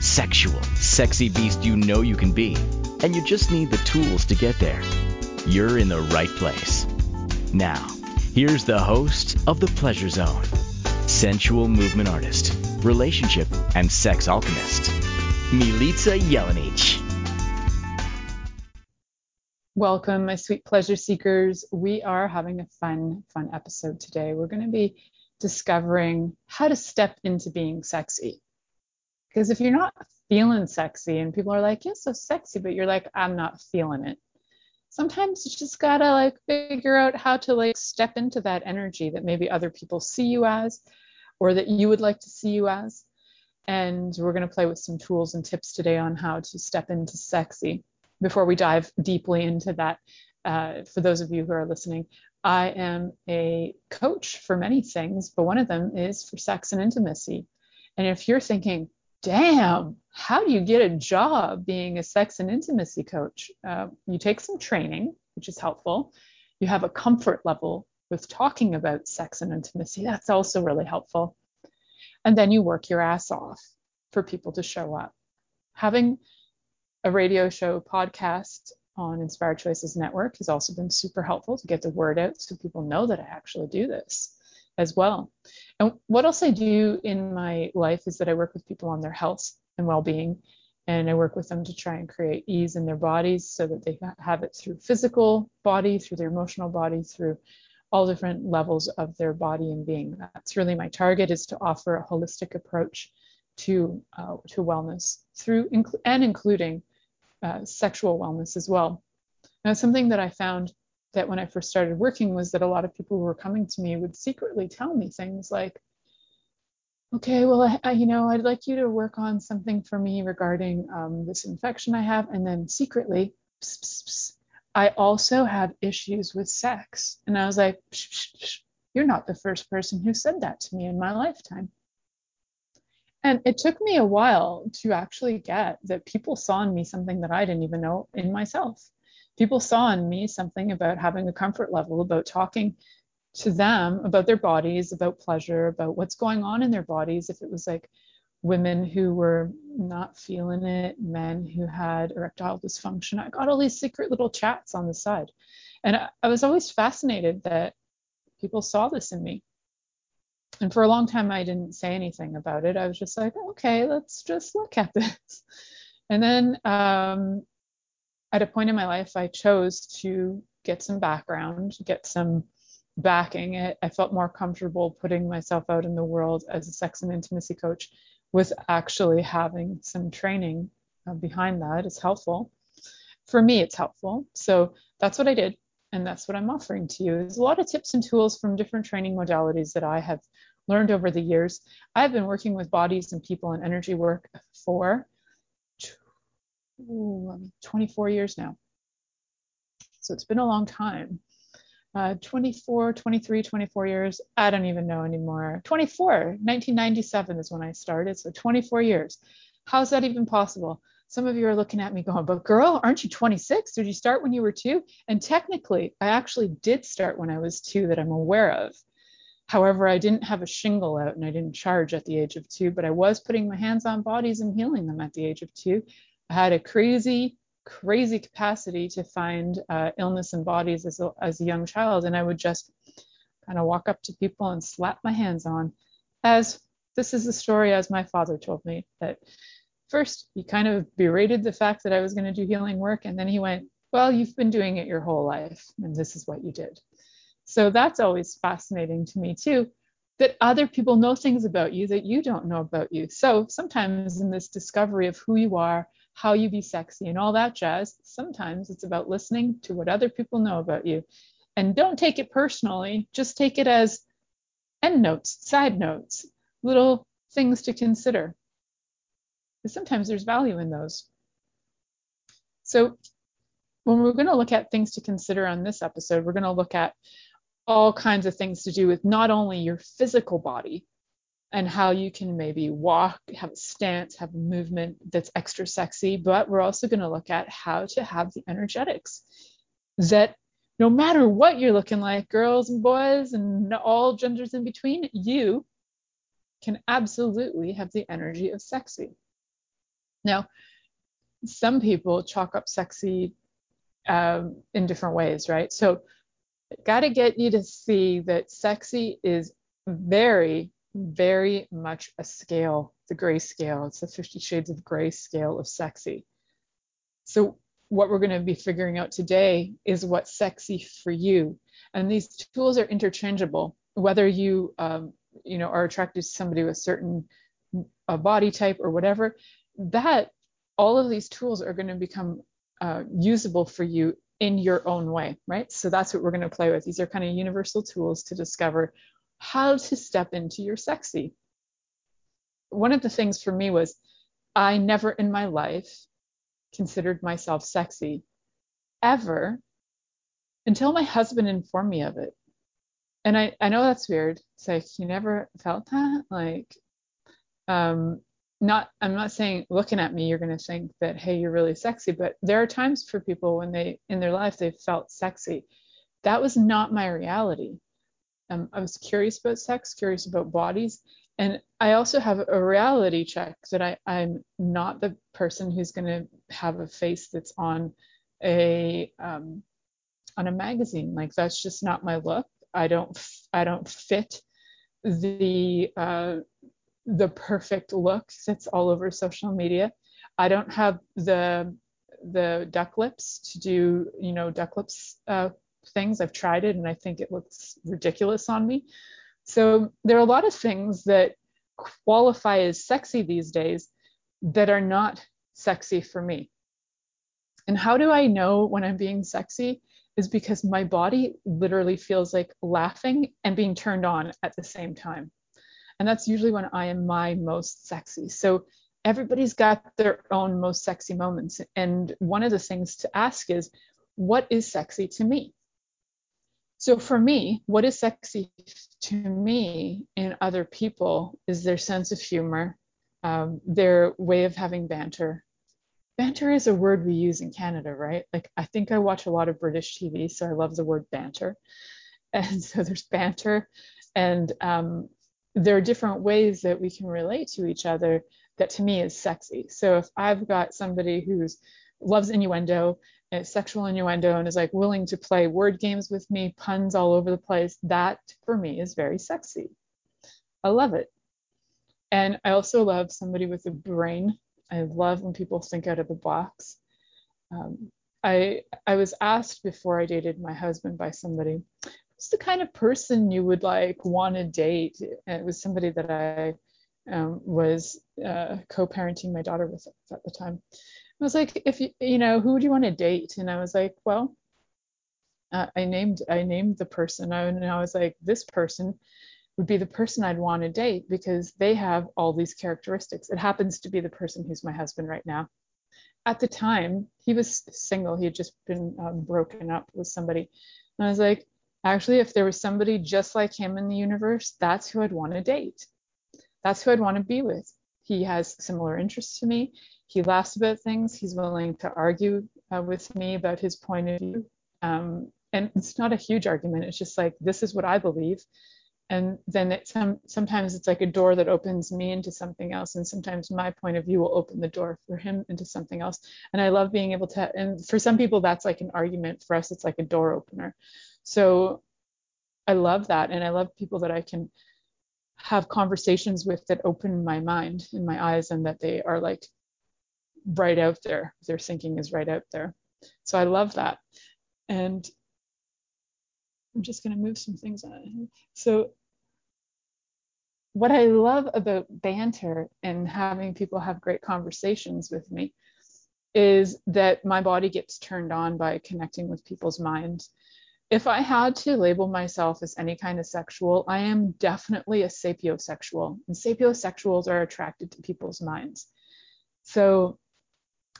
sexual, sexy beast you know you can be, and you just need the tools to get there, you're in the right place. Now, here's the host of The Pleasure Zone, sensual movement artist, relationship and sex alchemist, Milica Jelenic. Welcome, my sweet pleasure seekers. We are having a fun, fun episode today. We're going to be discovering how to step into being sexy. Because if you're not feeling sexy and people are like, you're so sexy, but you're like, I'm not feeling it. Sometimes you just gotta like figure out how to like step into that energy that maybe other people see you as or that you would like to see you as. And we're going to play with some tools and tips today on how to step into sexy. Before we dive deeply into that, uh, for those of you who are listening, I am a coach for many things, but one of them is for sex and intimacy. And if you're thinking, damn, how do you get a job being a sex and intimacy coach? Uh, you take some training, which is helpful. You have a comfort level with talking about sex and intimacy. That's also really helpful. And then you work your ass off for people to show up. Having a radio show podcast on Inspired Choices Network has also been super helpful to get the word out so people know that I actually do this as well. And what else I do in my life is that I work with people on their health and well being. And I work with them to try and create ease in their bodies so that they have it through physical body, through their emotional body, through all different levels of their body and being. That's really my target is to offer a holistic approach to uh, to wellness through inc- and including uh, sexual wellness as well. Now, something that I found that when I first started working was that a lot of people who were coming to me would secretly tell me things like, okay, well, I, I, you know, I'd like you to work on something for me regarding um, this infection I have. And then secretly, pss, pss, pss, I also have issues with sex. And I was like, you're not the first person who said that to me in my lifetime. And it took me a while to actually get that people saw in me something that I didn't even know in myself. People saw in me something about having a comfort level, about talking to them about their bodies, about pleasure, about what's going on in their bodies. If it was like women who were not feeling it, men who had erectile dysfunction, I got all these secret little chats on the side. And I, I was always fascinated that people saw this in me and for a long time i didn't say anything about it i was just like okay let's just look at this and then um, at a point in my life i chose to get some background get some backing it i felt more comfortable putting myself out in the world as a sex and intimacy coach with actually having some training uh, behind that is helpful for me it's helpful so that's what i did and that's what I'm offering to you. There's a lot of tips and tools from different training modalities that I have learned over the years. I've been working with bodies and people and energy work for 24 years now. So it's been a long time. Uh, 24, 23, 24 years. I don't even know anymore. 24, 1997 is when I started. So 24 years. How's that even possible? some of you are looking at me going, but girl, aren't you 26? Did you start when you were two? And technically, I actually did start when I was two that I'm aware of. However, I didn't have a shingle out and I didn't charge at the age of two, but I was putting my hands on bodies and healing them at the age of two. Had a crazy, crazy capacity to find uh, illness in bodies as a, as a young child. And I would just kind of walk up to people and slap my hands on, as this is the story as my father told me that first he kind of berated the fact that I was going to do healing work, and then he went, Well, you've been doing it your whole life, and this is what you did. So that's always fascinating to me, too, that other people know things about you that you don't know about you. So sometimes in this discovery of who you are, how you be sexy, and all that jazz, sometimes it's about listening to what other people know about you. And don't take it personally, just take it as end notes, side notes, little things to consider sometimes there's value in those. So when we're going to look at things to consider on this episode, we're going to look at all kinds of things to do with not only your physical body and how you can maybe walk, have a stance, have a movement that's extra sexy, but we're also going to look at how to have the energetics that no matter what you're looking like, girls and boys and all genders in between, you can absolutely have the energy of sexy. Now, some people chalk up sexy um, in different ways, right? So, got to get you to see that sexy is very, very much a scale, the gray scale. It's the 50 shades of gray scale of sexy. So, what we're going to be figuring out today is what's sexy for you. And these tools are interchangeable, whether you, um, you know, are attracted to somebody with certain a body type or whatever. That all of these tools are going to become uh, usable for you in your own way, right? So that's what we're going to play with. These are kind of universal tools to discover how to step into your sexy. One of the things for me was I never in my life considered myself sexy ever until my husband informed me of it. And I, I know that's weird. It's like you never felt that. Like, um, not I'm not saying looking at me you're to think that hey you're really sexy, but there are times for people when they in their life they've felt sexy. That was not my reality. Um, I was curious about sex, curious about bodies, and I also have a reality check that I, I'm not the person who's going to have a face that's on a um, on a magazine. Like that's just not my look. I don't I don't fit the uh, the perfect look that's all over social media. I don't have the the duck lips to do you know duck lips uh, things. I've tried it and I think it looks ridiculous on me. So there are a lot of things that qualify as sexy these days that are not sexy for me. And how do I know when I'm being sexy? Is because my body literally feels like laughing and being turned on at the same time. And that's usually when I am my most sexy. So everybody's got their own most sexy moments. And one of the things to ask is, what is sexy to me? So for me, what is sexy to me in other people is their sense of humor, um, their way of having banter. Banter is a word we use in Canada, right? Like I think I watch a lot of British TV, so I love the word banter. And so there's banter, and um, there are different ways that we can relate to each other that to me is sexy. So if I've got somebody who's loves innuendo sexual innuendo and is like willing to play word games with me, puns all over the place, that for me is very sexy. I love it. And I also love somebody with a brain. I love when people think out of the box. Um, I I was asked before I dated my husband by somebody, who's the kind of person you would like want to date? And it was somebody that I um, was uh, co-parenting my daughter with at the time. I was like, if you, you know, who would you want to date? And I was like, well, uh, I named, I named the person, and I was like, this person would be the person I'd want to date because they have all these characteristics. It happens to be the person who's my husband right now. At the time, he was single. He had just been um, broken up with somebody. And I was like, actually, if there was somebody just like him in the universe, that's who I'd want to date. That's who I'd want to be with. He has similar interests to me he laughs about things. He's willing to argue uh, with me about his point of view. Um, and it's not a huge argument. It's just like, this is what I believe. And then it, some, sometimes it's like a door that opens me into something else. And sometimes my point of view will open the door for him into something else. And I love being able to, and for some people, that's like an argument. For us, it's like a door opener. So I love that. And I love people that I can have conversations with that open my mind and my eyes and that they are like right out there. Their thinking is right out there. So I love that. And I'm just going to move some things on. So what I love about banter and having people have great conversations with me is that my body gets turned on by connecting with people's minds. If I had to label myself as any kind of sexual, I am definitely a sapiosexual. And sapiosexuals are attracted to people's minds. So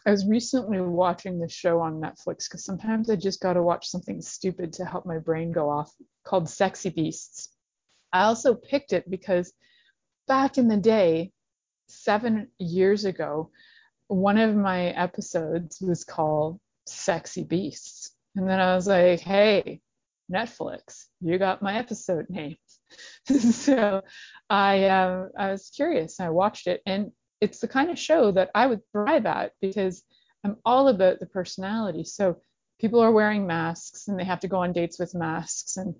I was recently watching this show on Netflix because sometimes I just got to watch something stupid to help my brain go off called Sexy Beasts. I also picked it because back in the day, seven years ago, one of my episodes was called Sexy Beasts. And then I was like, hey, Netflix, you got my episode name. so I uh, I was curious. I watched it, and it's the kind of show that I would thrive at because I'm all about the personality. So people are wearing masks, and they have to go on dates with masks and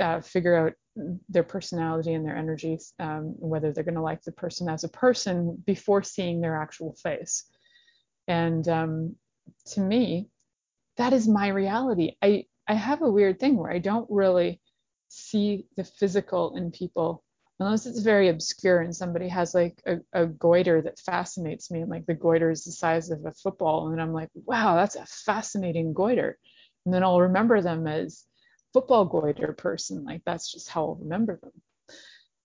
uh, figure out their personality and their energies, um, whether they're going to like the person as a person before seeing their actual face. And um, to me, that is my reality. I I have a weird thing where I don't really see the physical in people unless it's very obscure and somebody has like a, a goiter that fascinates me and like the goiter is the size of a football and i'm like wow that's a fascinating goiter and then i'll remember them as football goiter person like that's just how i'll remember them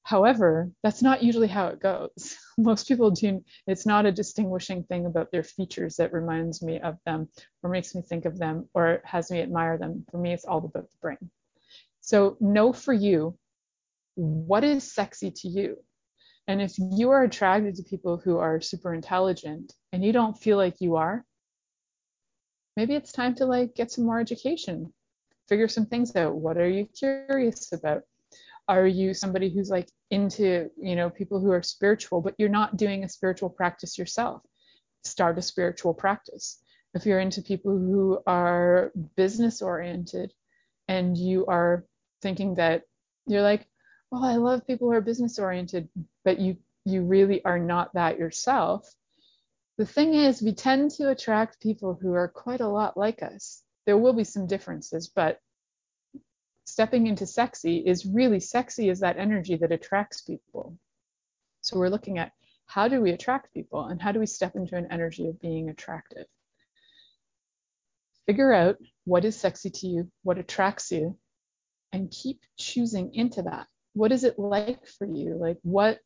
however that's not usually how it goes most people do it's not a distinguishing thing about their features that reminds me of them or makes me think of them or has me admire them for me it's all about the brain so know for you what is sexy to you. And if you are attracted to people who are super intelligent and you don't feel like you are, maybe it's time to like get some more education, figure some things out. What are you curious about? Are you somebody who's like into, you know, people who are spiritual, but you're not doing a spiritual practice yourself? Start a spiritual practice. If you're into people who are business oriented and you are thinking that you're like, well, I love people who are business oriented, but you you really are not that yourself. The thing is, we tend to attract people who are quite a lot like us. There will be some differences, but stepping into sexy is really sexy is that energy that attracts people. So we're looking at how do we attract people and how do we step into an energy of being attractive? Figure out what is sexy to you, what attracts you, and keep choosing into that. What is it like for you? Like, what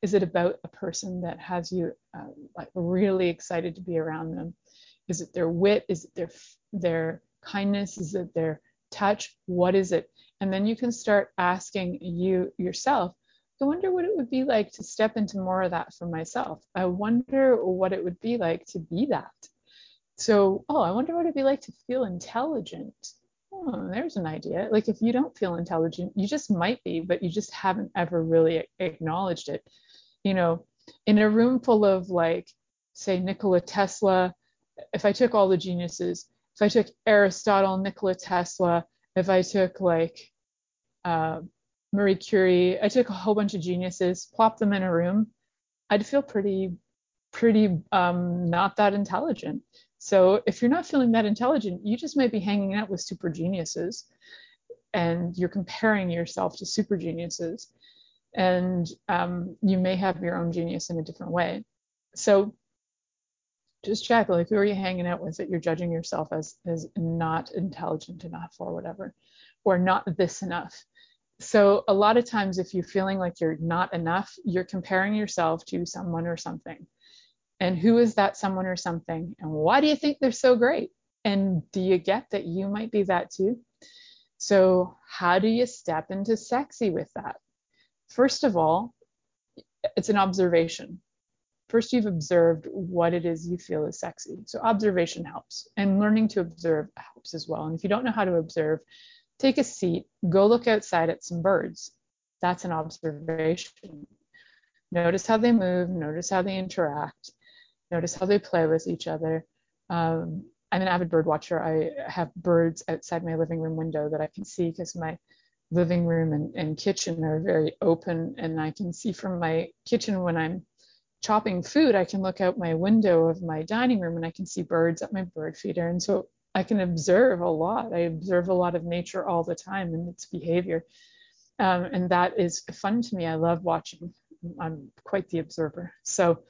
is it about a person that has you uh, like really excited to be around them? Is it their wit? Is it their their kindness? Is it their touch? What is it? And then you can start asking you yourself. I wonder what it would be like to step into more of that for myself. I wonder what it would be like to be that. So, oh, I wonder what it'd be like to feel intelligent oh, there's an idea. Like if you don't feel intelligent, you just might be, but you just haven't ever really acknowledged it. You know, in a room full of like, say, Nikola Tesla, if I took all the geniuses, if I took Aristotle, Nikola Tesla, if I took like uh, Marie Curie, I took a whole bunch of geniuses, plopped them in a room, I'd feel pretty, pretty um, not that intelligent. So if you're not feeling that intelligent, you just might be hanging out with super geniuses and you're comparing yourself to super geniuses. And um, you may have your own genius in a different way. So just check like who are you hanging out with that you're judging yourself as as not intelligent enough or whatever or not this enough? So a lot of times if you're feeling like you're not enough you're comparing yourself to someone or something. And who is that someone or something? And why do you think they're so great? And do you get that you might be that too? So how do you step into sexy with that? First of all it's an observation first you've observed what it is you feel is sexy so observation helps and learning to observe helps as well and if you don't know how to observe take a seat go look outside at some birds that's an observation notice how they move notice how they interact notice how they play with each other. Um, I'm an avid bird watcher. I have birds outside my living room window that I can see because my living room and, and kitchen are very open and I can see from my kitchen when I'm chopping food, I can look out my window of my dining room and I can see birds at my bird feeder. And so I can observe a lot. I observe a lot of nature all the time and its behavior. Um, and that is fun to me. I love watching. I'm quite the observer. So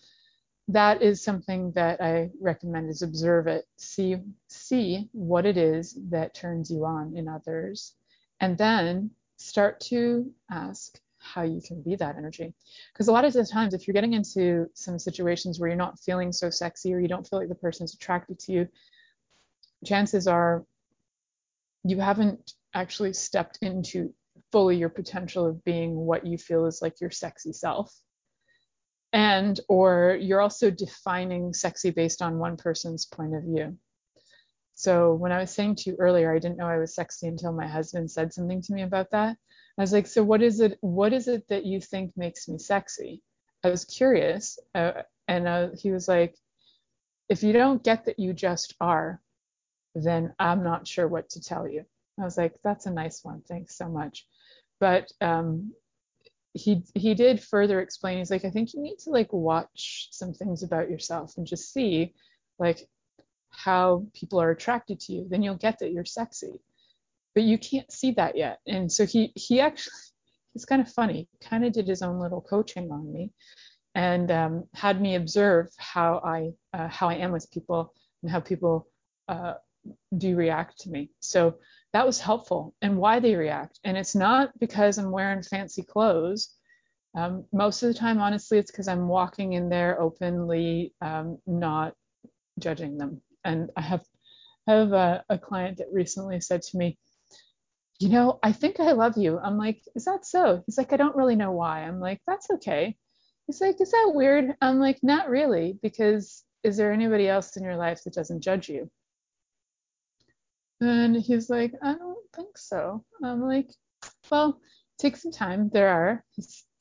that is something that I recommend is observe it, see see what it is that turns you on in others, and then start to ask, how you can be that energy. Because a lot of the times, if you're getting into some situations where you're not feeling so sexy or you don't feel like the person's attracted to you, chances are you haven't actually stepped into fully your potential of being what you feel is like your sexy self. And or you're also defining sexy based on one person's point of view. So when I was saying to you earlier, I didn't know I was sexy until my husband said something to me about that. I was like, so what is it? What is it that you think makes me sexy? I was curious, uh, and uh, he was like, if you don't get that you just are, then I'm not sure what to tell you. I was like, that's a nice one. Thanks so much. But um, he he did further explain. He's like, I think you need to like watch some things about yourself and just see, like, how people are attracted to you, then you'll get that you're sexy. But you can't see that yet. And so he he actually it's kind of funny, kind of did his own little coaching on me and um, had me observe how I uh, how I am with people and how people uh, do react to me. So that was helpful and why they react. And it's not because I'm wearing fancy clothes. Um, most of the time, honestly, it's because I'm walking in there openly, um, not judging them and I have have a, a client that recently said to me, you know, I think I love you. I'm like, is that so? He's like, I don't really know why. I'm like, that's okay. He's like, is that weird? I'm like, not really, because is there anybody else in your life that doesn't judge you? And he's like, I don't think so. I'm like, well, take some time. There are,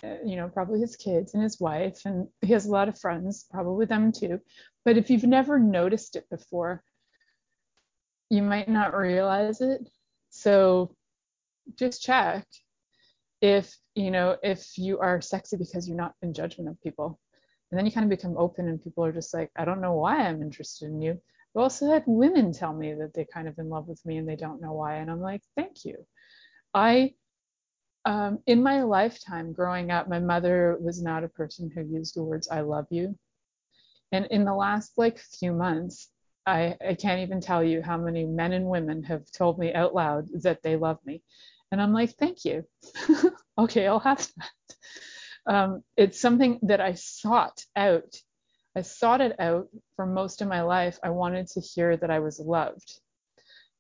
uh, you know, probably his kids and his wife, and he has a lot of friends, probably them too. But if you've never noticed it before, you might not realize it. So just check if, you know, if you are sexy because you're not in judgment of people. And then you kind of become open and people are just like, I don't know why I'm interested in you. I've also had women tell me that they're kind of in love with me and they don't know why. And I'm like, thank you. I um, in my lifetime growing up, my mother was not a person who used the words I love you. And in the last like few months, I, I can't even tell you how many men and women have told me out loud that they love me. And I'm like, thank you. okay, I'll have that. Um, it's something that I sought out. I sought it out for most of my life. I wanted to hear that I was loved.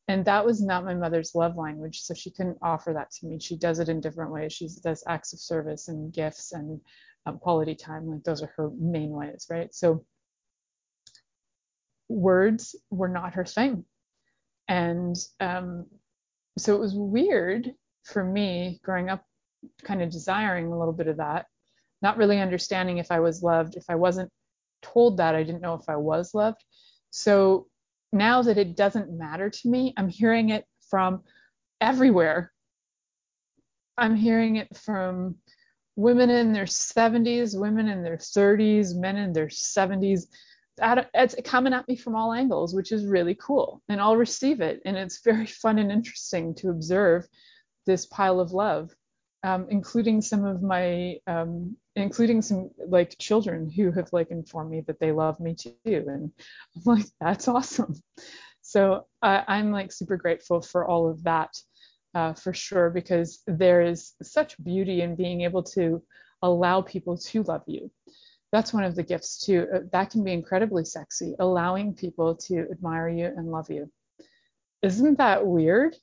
And that was not my mother's love language, so she couldn't offer that to me. She does it in different ways. She does acts of service and gifts and um, quality time. Like those are her main ways, right? So words were not her thing. And um, so it was weird for me growing up, kind of desiring a little bit of that, not really understanding if I was loved. If I wasn't told that, I didn't know if I was loved. So now that it doesn't matter to me, I'm hearing it from everywhere. I'm hearing it from women in their 70s, women in their 30s, men in their 70s it's coming at me from all angles, which is really cool. And I'll receive it. And it's very fun and interesting to observe this pile of love, um, including some of my, um, including some like children who have like informed me that they love me too. And I'm like, that's awesome. So I'm like super grateful for all of that uh, for sure, because there is such beauty in being able to allow people to love you that's one of the gifts too. Uh, that can be incredibly sexy, allowing people to admire you and love you. Isn't that weird?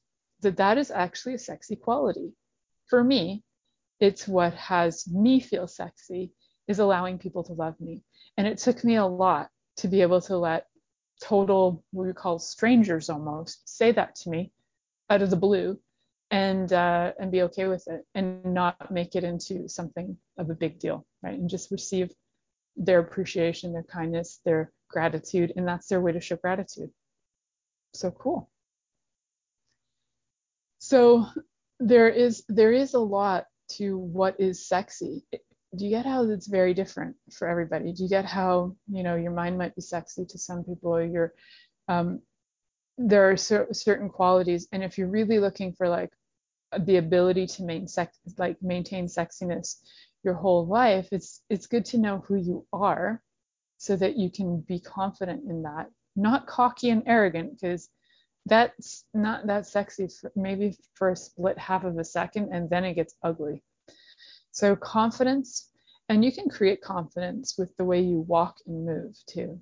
That that is actually a sexy quality. For me, it's what has me feel sexy is allowing people to love me. And it took me a lot to be able to let total what we call strangers almost say that to me out of the blue and uh, and be okay with it and not make it into something of a big deal right and just receive their appreciation, their kindness, their gratitude, and that's their way to show gratitude. So cool. So there is there is a lot to what is sexy. Do you get how it's very different for everybody? Do you get how you know your mind might be sexy to some people, your um, there are cer- certain qualities, and if you're really looking for like the ability to maintain sex, like maintain sexiness, your whole life, it's it's good to know who you are so that you can be confident in that. Not cocky and arrogant, because that's not that sexy for, maybe for a split half of a second and then it gets ugly. So confidence, and you can create confidence with the way you walk and move too.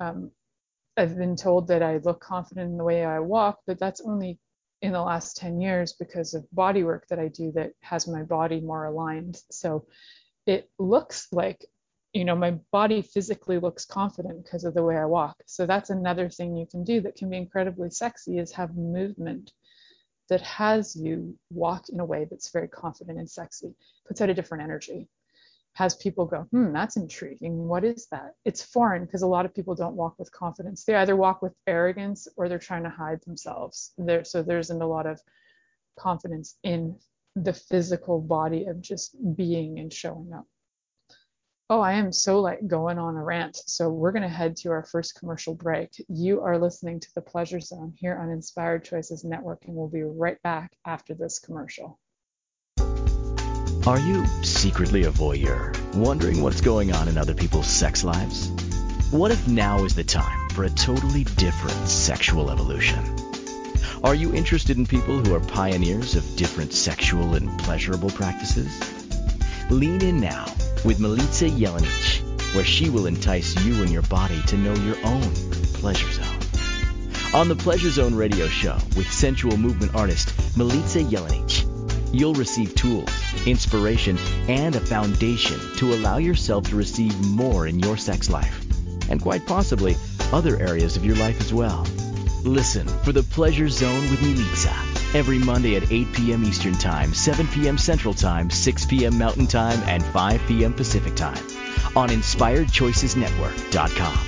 Um, I've been told that I look confident in the way I walk, but that's only in the last 10 years because of body work that I do that has my body more aligned. So it looks like, you know, my body physically looks confident because of the way I walk. So that's another thing you can do that can be incredibly sexy is have movement that has you walk in a way that's very confident and sexy, puts out a different energy has people go, hmm, that's intriguing. What is that? It's foreign because a lot of people don't walk with confidence. They either walk with arrogance or they're trying to hide themselves. There, so there isn't a lot of confidence in the physical body of just being and showing up. Oh, I am so like going on a rant. So we're going to head to our first commercial break. You are listening to the Pleasure Zone here on Inspired Choices Network, and we'll be right back after this commercial. Are you secretly a voyeur, wondering what's going on in other people's sex lives? What if now is the time for a totally different sexual evolution? Are you interested in people who are pioneers of different sexual and pleasurable practices? Lean in now with Milica Jelenic, where she will entice you and your body to know your own pleasure zone. On the Pleasure Zone radio show with sensual movement artist Milica Jelenic, you'll receive tools, inspiration, and a foundation to allow yourself to receive more in your sex life, and quite possibly other areas of your life as well. Listen for the Pleasure Zone with Milica every Monday at 8 p.m. Eastern Time, 7 p.m. Central Time, 6 p.m. Mountain Time, and 5 p.m. Pacific Time on InspiredChoicesNetwork.com.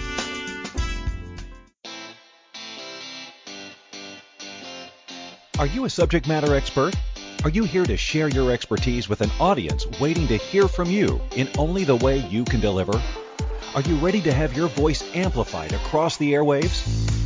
Are you a subject matter expert? Are you here to share your expertise with an audience waiting to hear from you in only the way you can deliver? Are you ready to have your voice amplified across the airwaves?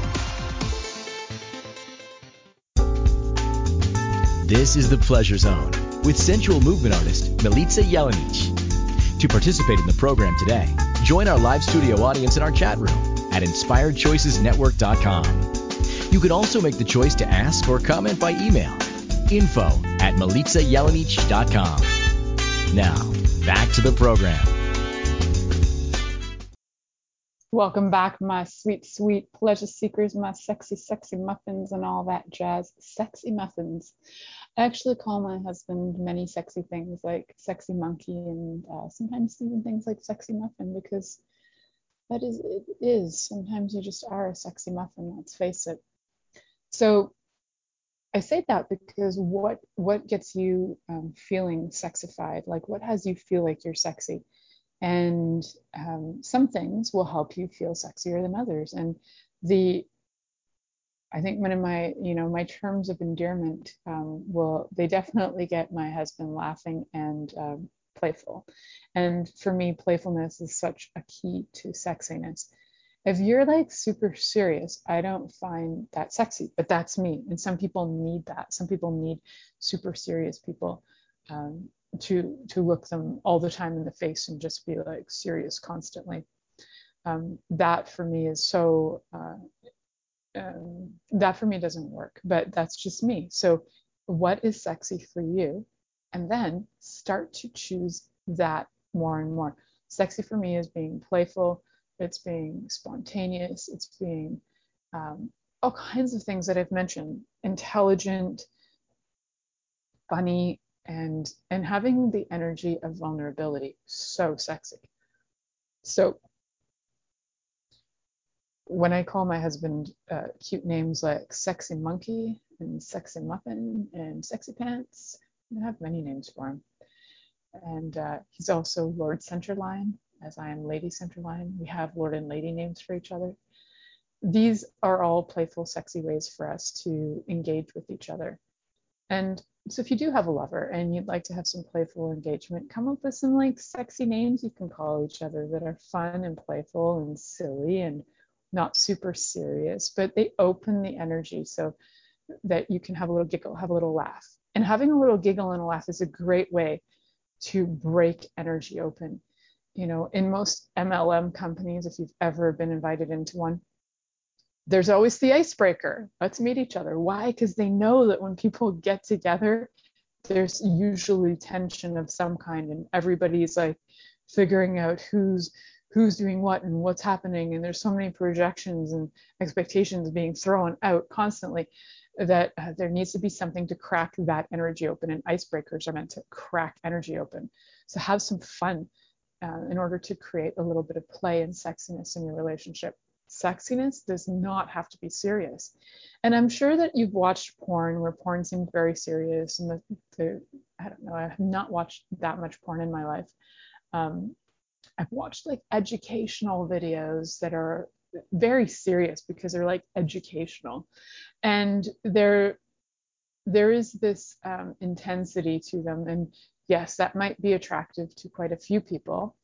This is the Pleasure Zone with sensual movement artist Milica Jelenic. To participate in the program today, join our live studio audience in our chat room at inspiredchoicesnetwork.com. You can also make the choice to ask or comment by email info at milicajelenic.com. Now, back to the program. Welcome back, my sweet, sweet pleasure seekers, my sexy, sexy muffins, and all that jazz. Sexy muffins. I actually call my husband many sexy things like sexy monkey and uh, sometimes even things like sexy muffin because that is, it is. Sometimes you just are a sexy muffin, let's face it. So I say that because what what gets you um, feeling sexified? Like what has you feel like you're sexy? And um, some things will help you feel sexier than others. And the I think one of my you know my terms of endearment um, will they definitely get my husband laughing and um, playful. And for me, playfulness is such a key to sexiness if you're like super serious, I don't find that sexy, but that's me. And some people need that. Some people need super serious people um, to to look them all the time in the face and just be like serious constantly. Um, that for me is so. Uh, um, that for me doesn't work, but that's just me. So, what is sexy for you? And then start to choose that more and more. Sexy for me is being playful it's being spontaneous, it's being um, all kinds of things that I've mentioned, intelligent, funny, and and having the energy of vulnerability. So sexy. So when I call my husband uh, cute names like sexy monkey and sexy muffin and sexy pants, I have many names for him. And uh, he's also Lord Centerline, as I am Lady Centerline. We have Lord and Lady names for each other. These are all playful, sexy ways for us to engage with each other. And so if you do have a lover and you'd like to have some playful engagement, come up with some like sexy names you can call each other that are fun and playful and silly and not super serious, but they open the energy so that you can have a little giggle, have a little laugh. And having a little giggle and a laugh is a great way to break energy open. You know, in most MLM companies, if you've ever been invited into one, there's always the icebreaker. Let's meet each other. Why? Because they know that when people get together, there's usually tension of some kind, and everybody's like figuring out who's who's doing what and what's happening. And there's so many projections and expectations being thrown out constantly that uh, there needs to be something to crack that energy open. And icebreakers are meant to crack energy open. So have some fun uh, in order to create a little bit of play and sexiness in your relationship sexiness does not have to be serious. And I'm sure that you've watched porn where porn seems very serious. And the, the I don't know, I have not watched that much porn in my life. Um, I've watched like educational videos that are very serious because they're like educational. And there, there is this um, intensity to them. And yes, that might be attractive to quite a few people.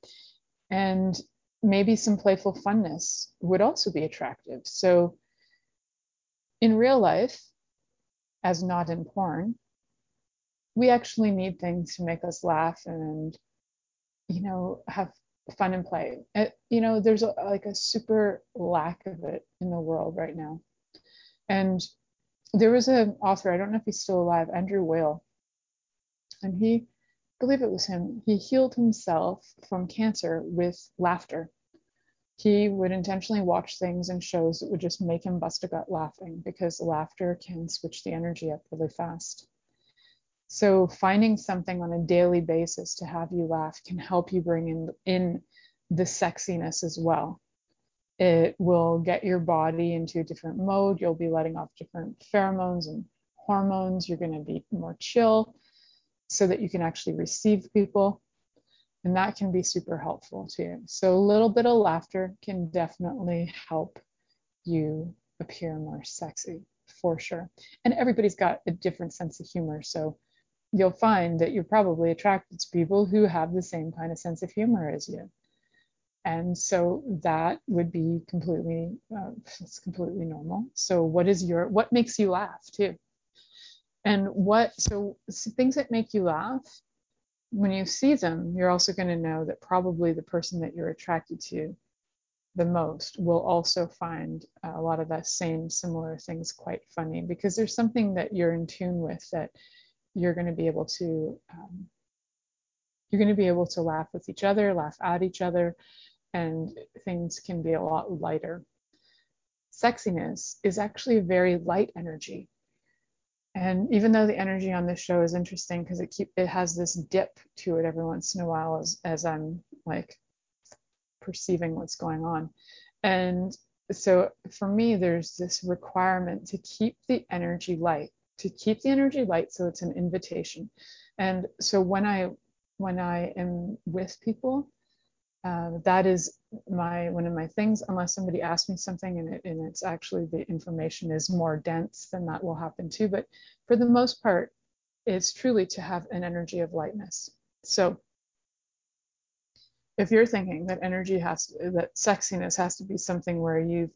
And maybe some playful funness would also be attractive. So in real life, as not in porn, we actually need things to make us laugh and, you know, have fun and play. It, you know, there's a, like a super lack of it in the world right now. And there was an author, I don't know if he's still alive, Andrew Weil, and he believe it was him, he healed himself from cancer with laughter. He would intentionally watch things and shows that would just make him bust a gut laughing because laughter can switch the energy up really fast. So finding something on a daily basis to have you laugh can help you bring in, in the sexiness as well. It will get your body into a different mode. You'll be letting off different pheromones and hormones. You're going to be more chill so that you can actually receive people. And that can be super helpful too. So a little bit of laughter can definitely help you appear more sexy for sure. And everybody's got a different sense of humor. So you'll find that you're probably attracted to people who have the same kind of sense of humor as you. And so that would be completely, uh, it's completely normal. So what is your, what makes you laugh too? And what, so, so things that make you laugh, when you see them, you're also going to know that probably the person that you're attracted to the most will also find a lot of that same similar things quite funny because there's something that you're in tune with that you're going to be able to um, you're going to be able to laugh with each other laugh at each other and things can be a lot lighter. Sexiness is actually a very light energy. And even though the energy on this show is interesting because it keep it has this dip to it every once in a while as as I'm like perceiving what's going on. And so for me, there's this requirement to keep the energy light, to keep the energy light so it's an invitation. And so when I when I am with people, uh, that is my one of my things unless somebody asks me something and, it, and it's actually the information is more dense then that will happen too but for the most part it's truly to have an energy of lightness so if you're thinking that energy has to, that sexiness has to be something where you've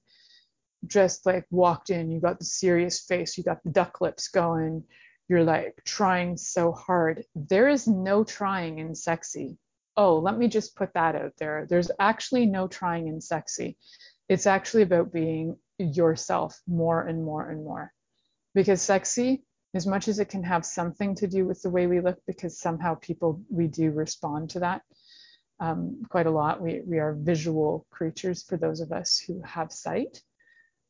just like walked in you got the serious face you got the duck lips going you're like trying so hard there is no trying in sexy oh, let me just put that out there. There's actually no trying in sexy. It's actually about being yourself more and more and more. Because sexy, as much as it can have something to do with the way we look, because somehow people, we do respond to that um, quite a lot. We, we are visual creatures for those of us who have sight.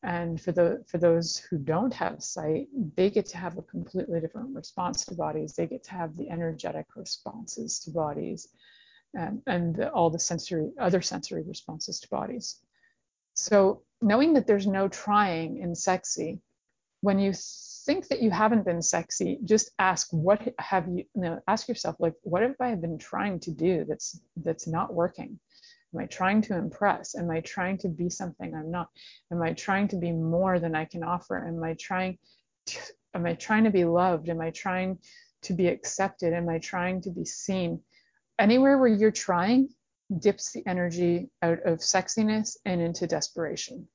And for the for those who don't have sight, they get to have a completely different response to bodies. They get to have the energetic responses to bodies and, and the, all the sensory other sensory responses to bodies. So knowing that there's no trying in sexy, when you think that you haven't been sexy, just ask what have you, you know, ask yourself like what have I been trying to do that's that's not working? Am I trying to impress? Am I trying to be something I'm not? Am I trying to be more than I can offer? Am I trying to, am I trying to be loved? Am I trying to be accepted? Am I trying to be seen? Anywhere where you're trying dips the energy out of sexiness and into desperation.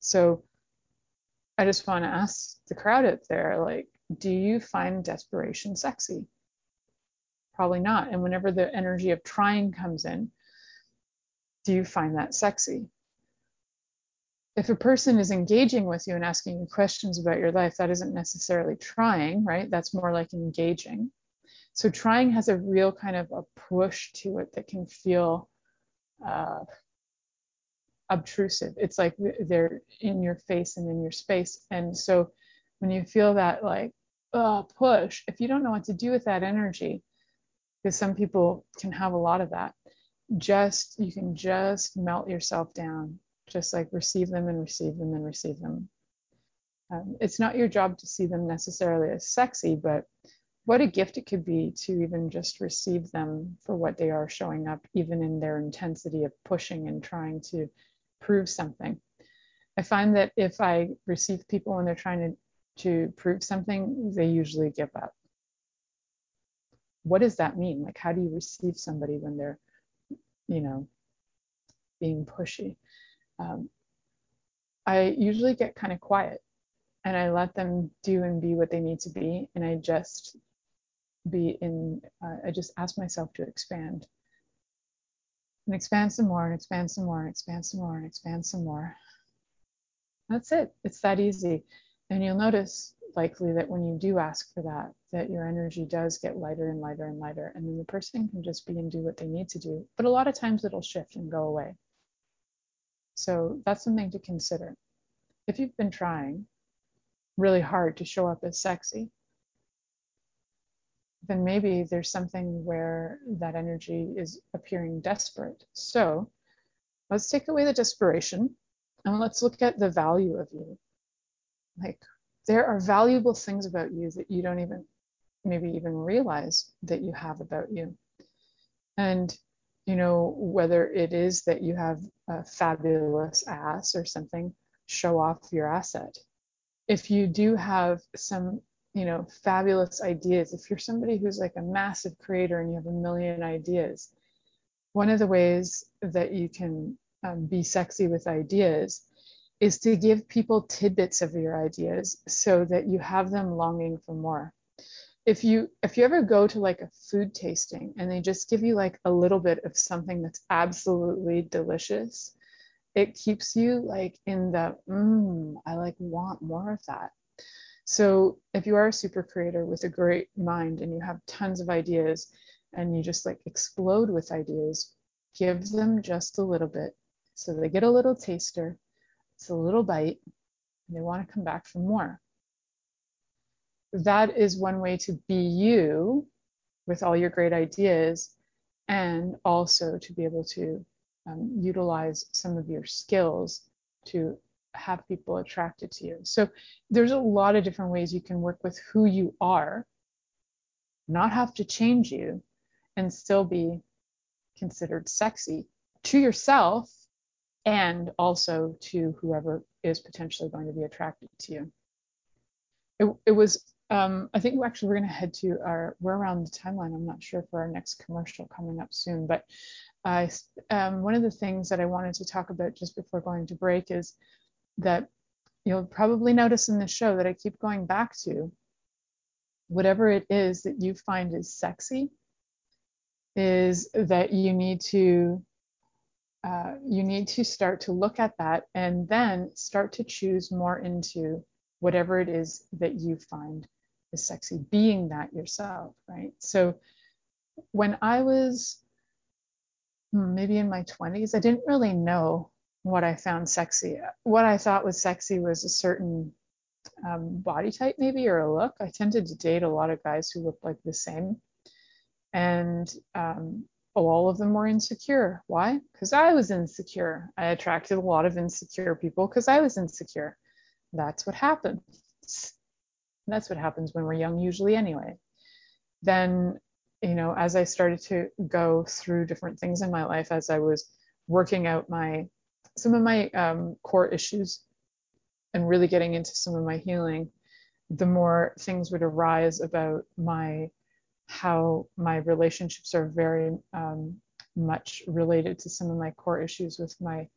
So I just want to ask the crowd out there like, do you find desperation sexy? Probably not. And whenever the energy of trying comes in, do you find that sexy? If a person is engaging with you and asking you questions about your life, that isn't necessarily trying, right? That's more like engaging. So trying has a real kind of a push to it that can feel uh, obtrusive. It's like they're in your face and in your space. And so when you feel that like uh, push, if you don't know what to do with that energy, because some people can have a lot of that, just you can just melt yourself down, just like receive them and receive them and receive them. Um, it's not your job to see them necessarily as sexy, but what a gift it could be to even just receive them for what they are showing up, even in their intensity of pushing and trying to prove something. I find that if I receive people when they're trying to, to prove something, they usually give up. What does that mean? Like, how do you receive somebody when they're you know, being pushy. Um, I usually get kind of quiet and I let them do and be what they need to be. And I just be in, uh, I just ask myself to expand and expand some more and expand some more and expand some more and expand some more. That's it. It's that easy. And you'll notice likely that when you do ask for that, that your energy does get lighter and lighter and lighter, and then the person can just be and do what they need to do. But a lot of times it'll shift and go away. So that's something to consider. If you've been trying really hard to show up as sexy, then maybe there's something where that energy is appearing desperate. So let's take away the desperation and let's look at the value of you. Like, there are valuable things about you that you don't even maybe even realize that you have about you. And, you know, whether it is that you have a fabulous ass or something, show off your asset. If you do have some, you know, fabulous ideas, if you're somebody who's like a massive creator and you have a million ideas, one of the ways that you can um, be sexy with ideas is to give people tidbits of your ideas so that you have them longing for more. If you if you ever go to like a food tasting and they just give you like a little bit of something that's absolutely delicious it keeps you like in the mm, i like want more of that. So if you are a super creator with a great mind and you have tons of ideas and you just like explode with ideas give them just a little bit so they get a little taster it's a little bite, and they want to come back for more. That is one way to be you with all your great ideas and also to be able to um, utilize some of your skills to have people attracted to you. So there's a lot of different ways you can work with who you are, not have to change you, and still be considered sexy to yourself and also to whoever is potentially going to be attracted to you. It, it was, um, I think we're actually we're going to head to our, we're around the timeline. I'm not sure for our next commercial coming up soon, but um, one of the things that I wanted to talk about just before going to break is that you'll probably notice in the show that I keep going back to whatever it is that you find is sexy is that you need to uh, you need to start to look at that and then start to choose more into whatever it is that you find is sexy, being that yourself, right? So when I was hmm, maybe in my 20s, I didn't really know what I found sexy. What I thought was sexy was a certain um, body type, maybe, or a look. I tended to date a lot of guys who looked like the same. And um, Oh, all of them were insecure. Why? Because I was insecure. I attracted a lot of insecure people because I was insecure. That's what happens. That's what happens when we're young, usually, anyway. Then, you know, as I started to go through different things in my life, as I was working out my some of my um, core issues and really getting into some of my healing, the more things would arise about my how my relationships are very um, much related to some of my core issues with my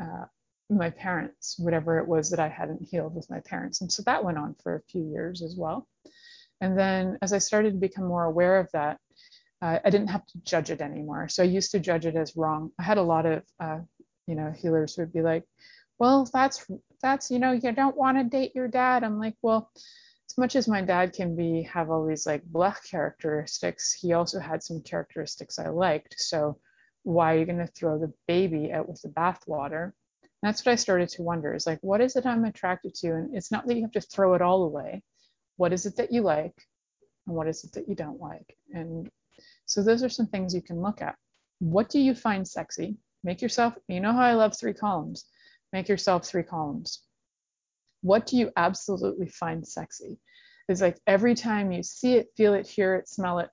uh, my parents, whatever it was that I hadn't healed with my parents. And so that went on for a few years as well. And then as I started to become more aware of that, uh, I didn't have to judge it anymore. So I used to judge it as wrong. I had a lot of, uh, you know, healers who would be like, well, that's, that's, you know, you don't want to date your dad. I'm like, well, much as my dad can be, have all these like black characteristics, he also had some characteristics I liked. So why are you going to throw the baby out with the bathwater? That's what I started to wonder is like, what is it I'm attracted to? And it's not that you have to throw it all away. What is it that you like? And what is it that you don't like? And so those are some things you can look at. What do you find sexy? Make yourself, you know how I love three columns. Make yourself three columns. What do you absolutely find sexy? It's like every time you see it, feel it, hear it, smell it,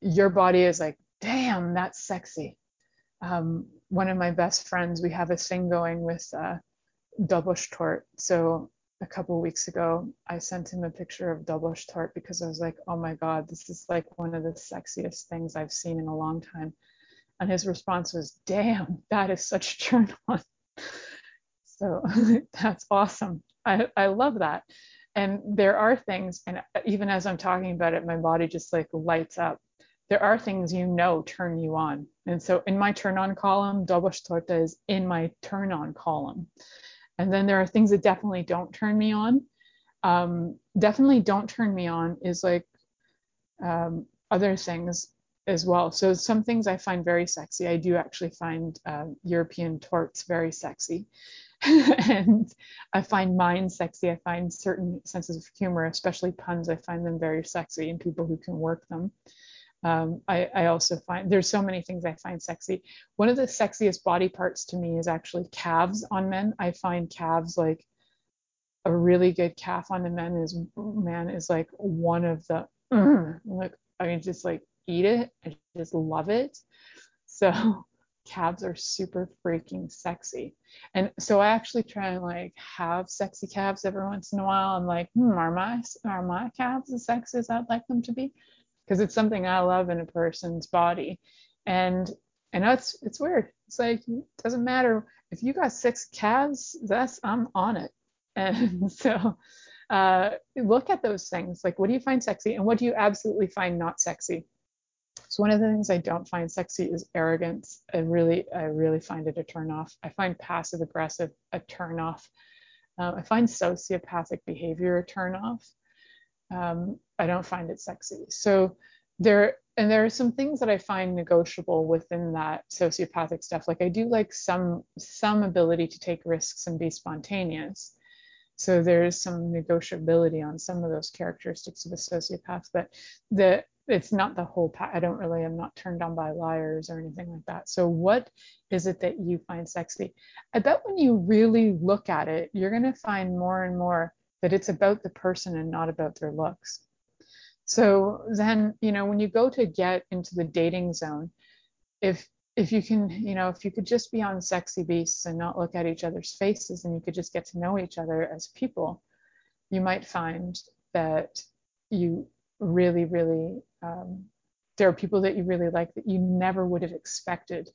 your body is like, damn, that's sexy um, one of my best friends, we have a thing going with uh, Dobosh So a couple weeks ago, I sent him a picture of Dobosh because I was like, oh my God, this is like one of the sexiest things I've seen in a long time. And his response was, damn, that is such a turn on. So that's awesome. I, love that. And there are things, and even as I'm talking about it, my body just like lights up there are things you know turn you on. And so in my turn on column, Dobosh Torta is in my turn on column. And then there are things that definitely don't turn me on. Um, definitely don't turn me on is like um, other things as well. So some things I find very sexy. I do actually find uh, European tortes very sexy. and I find mine sexy. I find certain senses of humor, especially puns, I find them very sexy and people who can work them. Um, I, I, also find there's so many things I find sexy. One of the sexiest body parts to me is actually calves on men. I find calves like a really good calf on a man is man is like one of the like I can just like eat it. I just love it. So calves are super freaking sexy. And so I actually try and like have sexy calves every once in a while. I'm like, hmm, are my are my calves as sexy as I'd like them to be? because it's something I love in a person's body. And I know it's it's weird. It's like it doesn't matter if you got six calves, that's I'm on it. And so uh, look at those things. Like what do you find sexy and what do you absolutely find not sexy? So one of the things I don't find sexy is arrogance. I really, I really find it a turn off. I find passive aggressive a turn off. Um, I find sociopathic behavior a turn off um, I don't find it sexy. So there, and there are some things that I find negotiable within that sociopathic stuff. Like I do like some some ability to take risks and be spontaneous. So there's some negotiability on some of those characteristics of a sociopath, but the it's not the whole pa- I don't really I'm not turned on by liars or anything like that. So what is it that you find sexy? I bet when you really look at it, you're going to find more and more that it's about the person and not about their looks. So then, you know, when you go to get into the dating zone, if if you can, you know, if you could just be on sexy beasts and not look at each other's faces and you could just get to know each other as people, you might find that you really, really, um, there are people that you really like that you never would have expected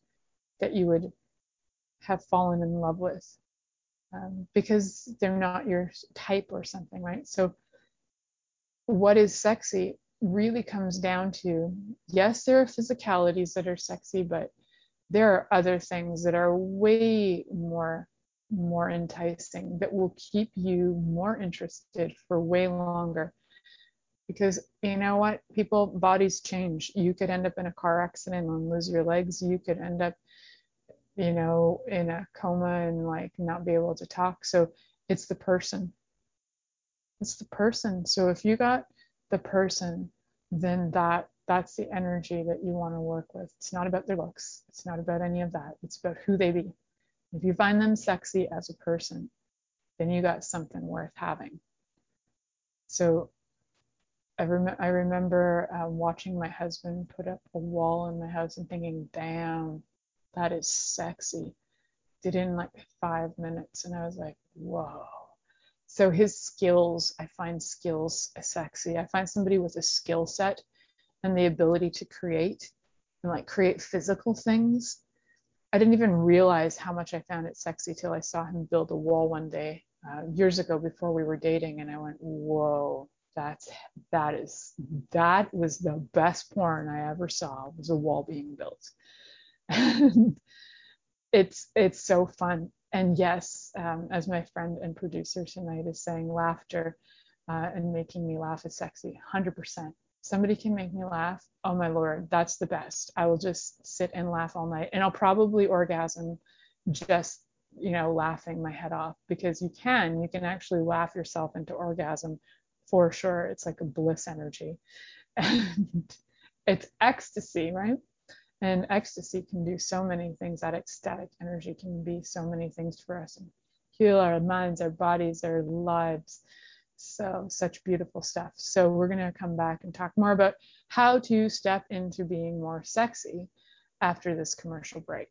that you would have fallen in love with um, because they're not your type or something, right? So, what is sexy really comes down to yes, there are physicalities that are sexy, but there are other things that are way more more enticing that will keep you more interested for way longer because you know what people bodies change you could end up in a car accident and lose your legs you could end up you know, in a coma and like not be able to talk. So it's the person. It's the person. So if you got the person, then that that's the energy that you want to work with. It's not about their looks. It's not about any of that. It's about who they be. If you find them sexy as a person, then you got something worth having. So I, rem- I remember uh, watching my husband put up a wall in my house and thinking, damn, that is sexy. Did it in like five minutes. And I was like, whoa. so his skills, I find skills sexy. I find somebody with a skill set and the ability to create and like create physical things. I didn't even realize how much I found it sexy till I saw him build a wall one day uh, years ago before we were dating, and I went, "Whoa, that's that is that was the best porn I ever saw was a wall being built." and it's it's so fun. And yes, um, as my friend and producer tonight is saying, laughter uh, and making me laugh is sexy, 100% somebody can make me laugh, oh my lord, that's the best. I will just sit and laugh all night and I'll probably orgasm just, you know, laughing my head off because you can, you can actually laugh yourself into orgasm for sure. It's like a bliss energy. And it's ecstasy, right? And ecstasy can do so many things. That ecstatic energy can be so many things for us and heal our minds, our bodies, our lives. So, such beautiful stuff. So, we're going to come back and talk more about how to step into being more sexy after this commercial break.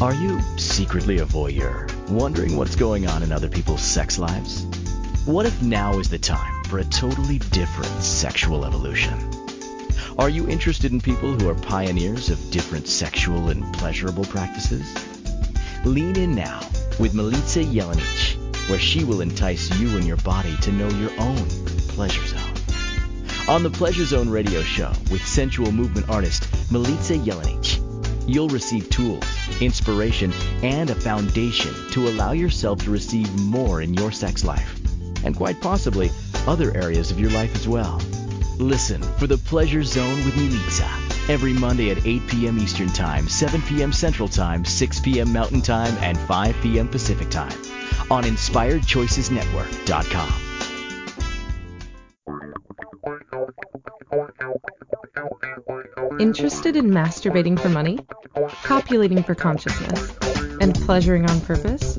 Are you secretly a voyeur, wondering what's going on in other people's sex lives? What if now is the time for a totally different sexual evolution? Are you interested in people who are pioneers of different sexual and pleasurable practices? Lean in now with Milica Jelenic where she will entice you and your body to know your own pleasure zone. On the Pleasure Zone radio show with sensual movement artist Milica Jelenic, you'll receive tools, inspiration, and a foundation to allow yourself to receive more in your sex life, and quite possibly other areas of your life as well. Listen for the Pleasure Zone with Milica every Monday at 8 p.m. Eastern Time, 7 p.m. Central Time, 6 p.m. Mountain Time, and 5 p.m. Pacific Time on InspiredChoicesNetwork.com. Interested in masturbating for money, copulating for consciousness, and pleasuring on purpose?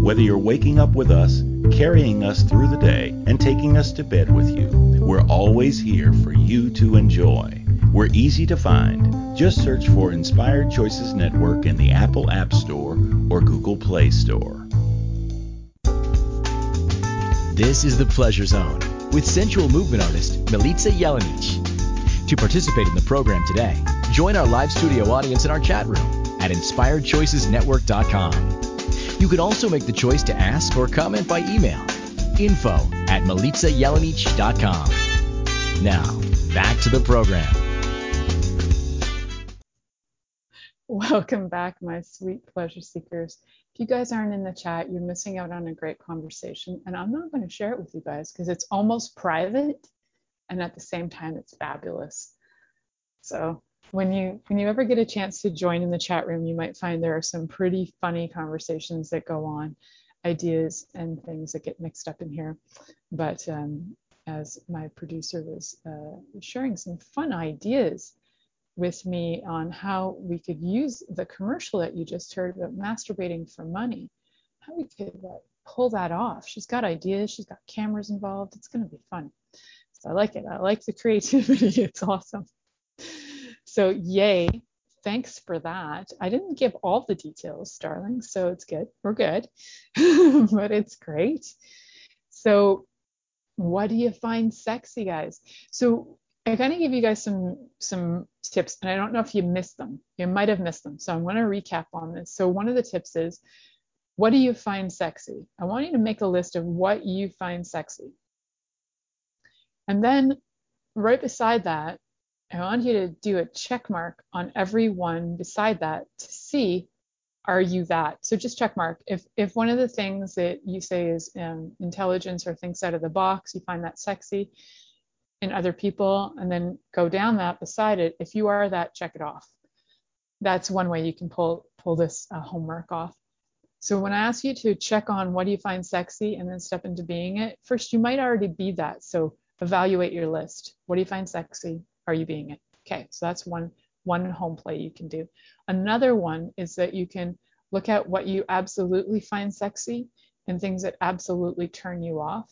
Whether you're waking up with us, carrying us through the day, and taking us to bed with you, we're always here for you to enjoy. We're easy to find. Just search for Inspired Choices Network in the Apple App Store or Google Play Store. This is the Pleasure Zone with sensual movement artist Milica Jelenic. To participate in the program today, join our live studio audience in our chat room at inspiredchoicesnetwork.com. You can also make the choice to ask or comment by email info at milicajelenic.com. Now, back to the program. Welcome back, my sweet pleasure seekers. If you guys aren't in the chat, you're missing out on a great conversation. And I'm not going to share it with you guys because it's almost private and at the same time it's fabulous. So when you when you ever get a chance to join in the chat room, you might find there are some pretty funny conversations that go on, ideas and things that get mixed up in here. But um, as my producer was uh, sharing some fun ideas with me on how we could use the commercial that you just heard about masturbating for money, how we could uh, pull that off. She's got ideas, she's got cameras involved. It's going to be fun. So I like it. I like the creativity. It's awesome. So, yay. Thanks for that. I didn't give all the details, darling, so it's good. We're good, but it's great. So, what do you find sexy, guys? So, I kind of give you guys some some tips, and I don't know if you missed them. You might have missed them, so I'm going to recap on this. So one of the tips is What do you find sexy? I want you to make a list of what you find sexy. And then right beside that, I want you to do a check mark on every one beside that to see are you that? So just check mark. If if one of the things that you say is um, intelligence or thinks out of the box you find that sexy in other people and then go down that beside it if you are that check it off. That's one way you can pull pull this uh, homework off. So when i ask you to check on what do you find sexy and then step into being it first you might already be that. So evaluate your list. What do you find sexy are you being it okay so that's one one home play you can do. Another one is that you can look at what you absolutely find sexy and things that absolutely turn you off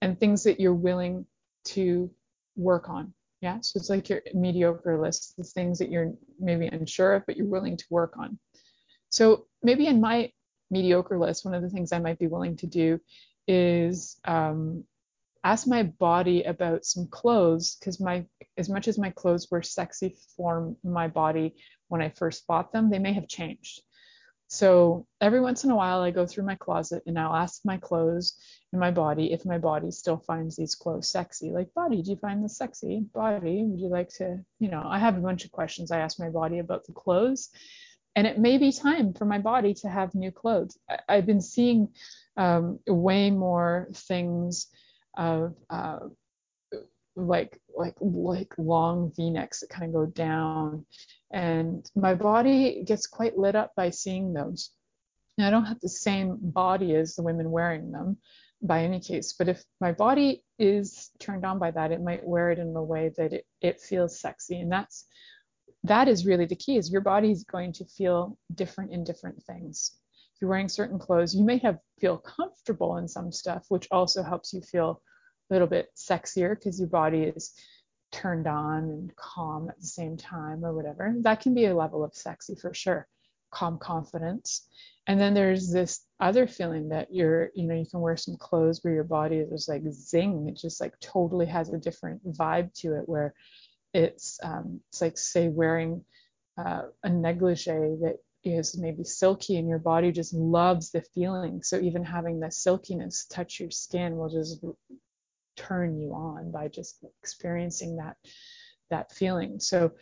and things that you're willing to work on. Yeah, so it's like your mediocre list, the things that you're maybe unsure of, but you're willing to work on. So maybe in my mediocre list, one of the things I might be willing to do is um, asked my body about some clothes because my as much as my clothes were sexy for my body when I first bought them, they may have changed. So every once in a while, I go through my closet and I'll ask my clothes and my body if my body still finds these clothes sexy. Like, body, do you find this sexy? Body, would you like to, you know, I have a bunch of questions I ask my body about the clothes. And it may be time for my body to have new clothes. I, have been seeing um, way more things of uh, like like like long v-necks that kind of go down. And my body gets quite lit up by seeing those. Now, i don't have the same body as the women wearing them by any case but if my body is turned on by that it might wear it in a way that it, it feels sexy. And that's that is really the key is your body is going to feel different in different things if you're wearing certain clothes, you may have feel comfortable in some stuff, which also helps you feel a little bit sexier because your body is turned on and calm at the same time or whatever. That can be a level of sexy for sure. Calm confidence. And then there's this other feeling that you're, you know, you can wear some clothes where your body is just like zing. It just like totally has a different vibe to it where it's um, it's like say wearing uh, a negligee that is maybe silky and your body just loves the feeling. So even having the silkiness touch your skin will just turn you on by just experiencing that that feeling. So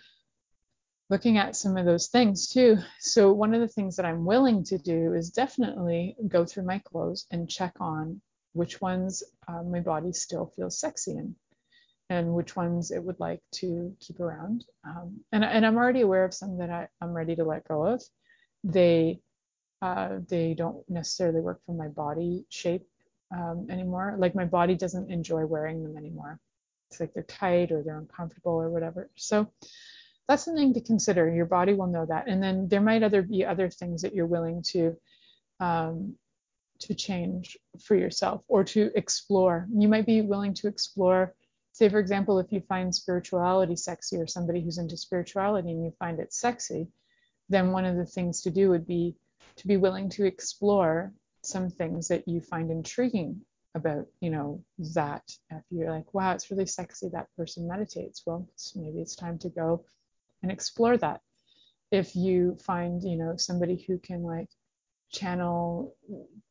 looking at some of those things too. So one of the things that I'm willing to do is definitely go through my clothes and check on which ones uh, my body still feels sexy in and which ones it would like to keep around. Um, and, and I'm already aware of some that I, I'm ready to let go of they uh, they don't necessarily work for my body shape um, anymore. Like my body doesn't enjoy wearing them anymore. It's like they're tight or they're uncomfortable or whatever. So that's something to consider. Your body will know that. And then there might other be other things that you're willing to um, to change for yourself or to explore. You might be willing to explore. Say, for example, if you find spirituality sexy or somebody who's into spirituality and you find it sexy, then one of the things to do would be to be willing to explore some things that you find intriguing about you know that. If you're like wow it's really sexy that person meditates. Well maybe it's time to go and explore that. If you find you know somebody who can like channel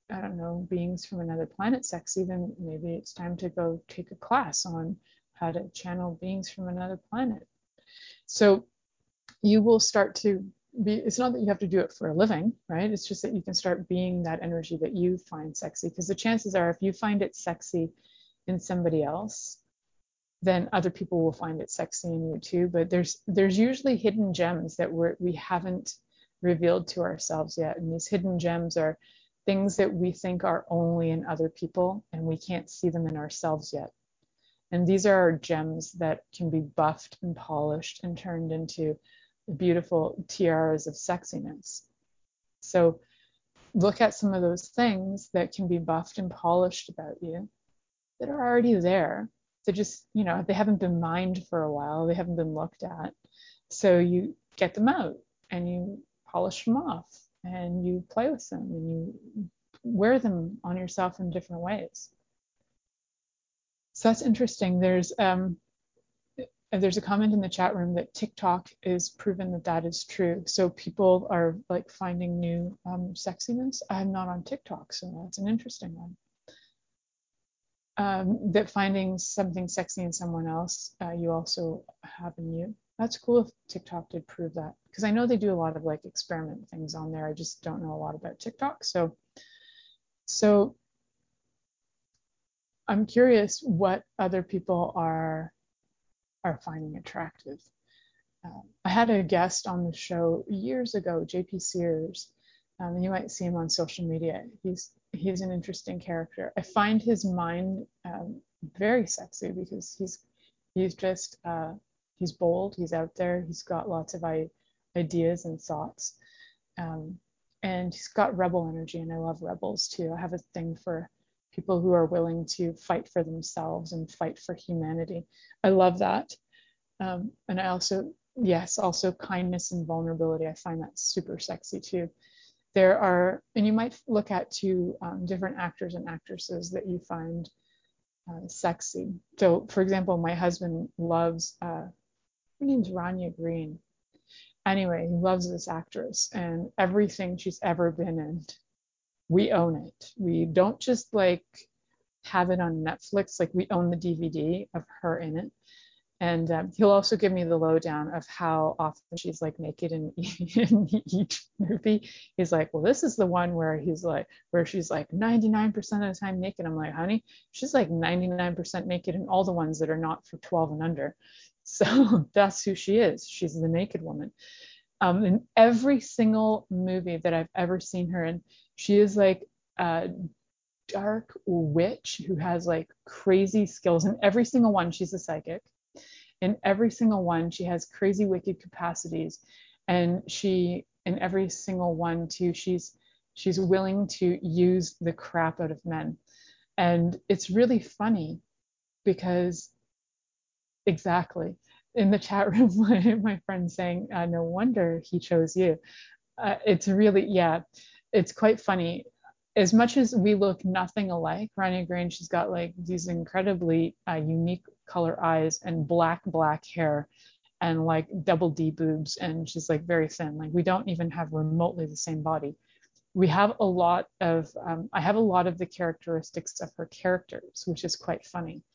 i don't know beings from another planet sexy then maybe it's time to go take a class on how to channel beings from another planet. So you will start to be it's not that you have to do it for a living right? It's just that you can start being that energy that you find sexy. Because the chances are if you find it sexy in somebody else then other people will find it sexy in you too. But there's there's usually hidden gems that we're we haven't revealed to ourselves yet. And these hidden gems are things that we think are only in other people and we can't see them in ourselves yet. And these are our gems that can be buffed and polished and turned into beautiful tiaras of sexiness. So look at some of those things that can be buffed and polished about you that are already there. They just, you know, they haven't been mined for a while, they haven't been looked at. So you get them out and you polish them off and you play with them and you wear them on yourself in different ways. So that's interesting. There's um, there's a comment in the chat room that TikTok is proven that that is true. So people are like finding new um, sexiness. I'm not on TikTok, so that's an interesting one. Um, that finding something sexy in someone else, uh, you also have in you. That's cool if TikTok did prove that, because I know they do a lot of like experiment things on there. I just don't know a lot about TikTok. So, so I'm curious what other people are are finding attractive. Um, I had a guest on the show years ago, JP Sears. Um, you might see him on social media. He's he's an interesting character. I find his mind um, very sexy because he's he's just uh, he's bold. He's out there. He's got lots of I- ideas and thoughts, um, and he's got rebel energy. And I love rebels too. I have a thing for people who are willing to fight for themselves and fight for humanity. I love that. Um, and I also, yes, also kindness and vulnerability. I find that super sexy too. There are, and you might look at two um, different actors and actresses that you find uh, sexy. So, for example, my husband loves, uh, her name's Rania Green. Anyway, he loves this actress and everything she's ever been in we own it. We don't just like have it on Netflix, like we own the DVD of her in it. And um, he'll also give me the lowdown of how often she's like naked in, in each movie. He's like, well, this is the one where he's like, where she's like 99% of the time naked. I'm like, honey, she's like 99% naked in all the ones that are not for 12 and under. So that's who she is. She's the naked woman. Um, in every single movie that I've ever seen her in, she is like a dark witch who has like crazy skills. In every single one, she's a psychic. In every single one, she has crazy wicked capacities. And she, in every single one, too, she's she's willing to use the crap out of men. And it's really funny because exactly in the chat room, my, my friend saying, uh, no wonder he chose you. Uh, it's really, yeah, it's quite funny. As much as we look nothing alike, Ronnie Green, she's got like these incredibly uh, unique color eyes and black, black hair and like double D boobs. And she's like very thin. Like we don't even have remotely the same body. We have a lot of, um, I have a lot of the characteristics of her characters, which is quite funny.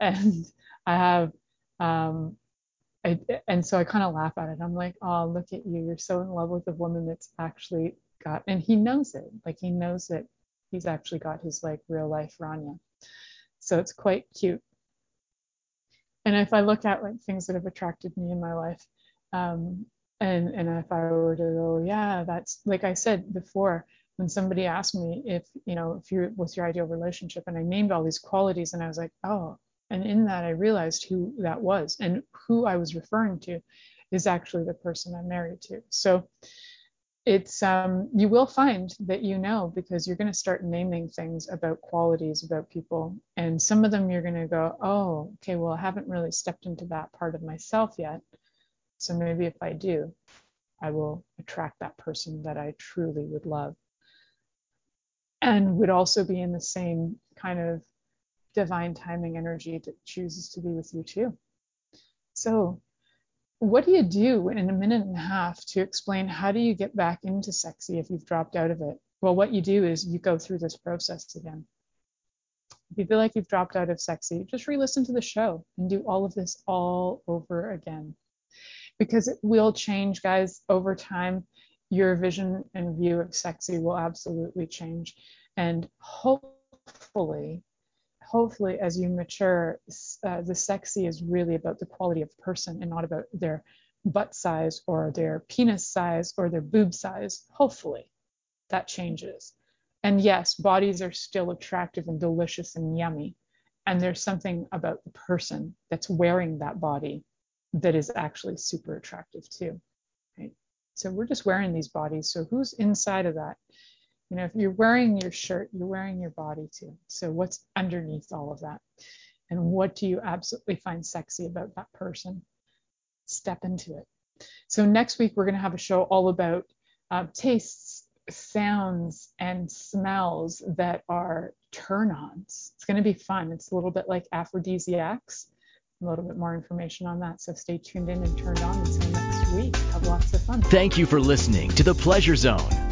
And I have, um, I, and so I kind of laugh at it. I'm like, oh, look at you. You're so in love with a woman that's actually got, and he knows it. Like he knows that he's actually got his like real life Rania. So it's quite cute. And if I look at like things that have attracted me in my life, um, and and if I were to go, yeah, that's like I said before, when somebody asked me if you know if you what's your ideal relationship, and I named all these qualities, and I was like, oh, and in that I realized who that was, and who I was referring to is actually the person I'm married to. So it's um, you will find that you know because you're going to start naming things about qualities about people. And some of them you're going to go oh okay well i haven't really stepped into that part of myself yet. So maybe if i do i will attract that person that i truly would love. And would also be in the same kind of divine timing energy that chooses to be with you too so what do you do in a minute and a half to explain how do you get back into sexy if you've dropped out of it? Well, what you do is you go through this process again. If you feel like you've dropped out of sexy, just re listen to the show and do all of this all over again. Because it will change, guys, over time. Your vision and view of sexy will absolutely change. And hopefully, hopefully as you mature, uh, the sexy is really about the quality of person and not about their butt size or their penis size or their boob size. Hopefully that changes. And yes, bodies are still attractive and delicious and yummy. And there's something about the person that's wearing that body that is actually super attractive too. Right? So we're just wearing these bodies. So who's inside of that? You know, if you're wearing your shirt, you're wearing your body too. So what's underneath all of that? And what do you absolutely find sexy about that person? Step into it. So next week we're going to have a show all about uh, tastes, sounds, and smells that are turn-ons. It's going to be fun. It's a little bit like aphrodisiacs, a little bit more information on that. So stay tuned in and turned on until next week. Have lots of fun. Thank you for listening to The Pleasure Zone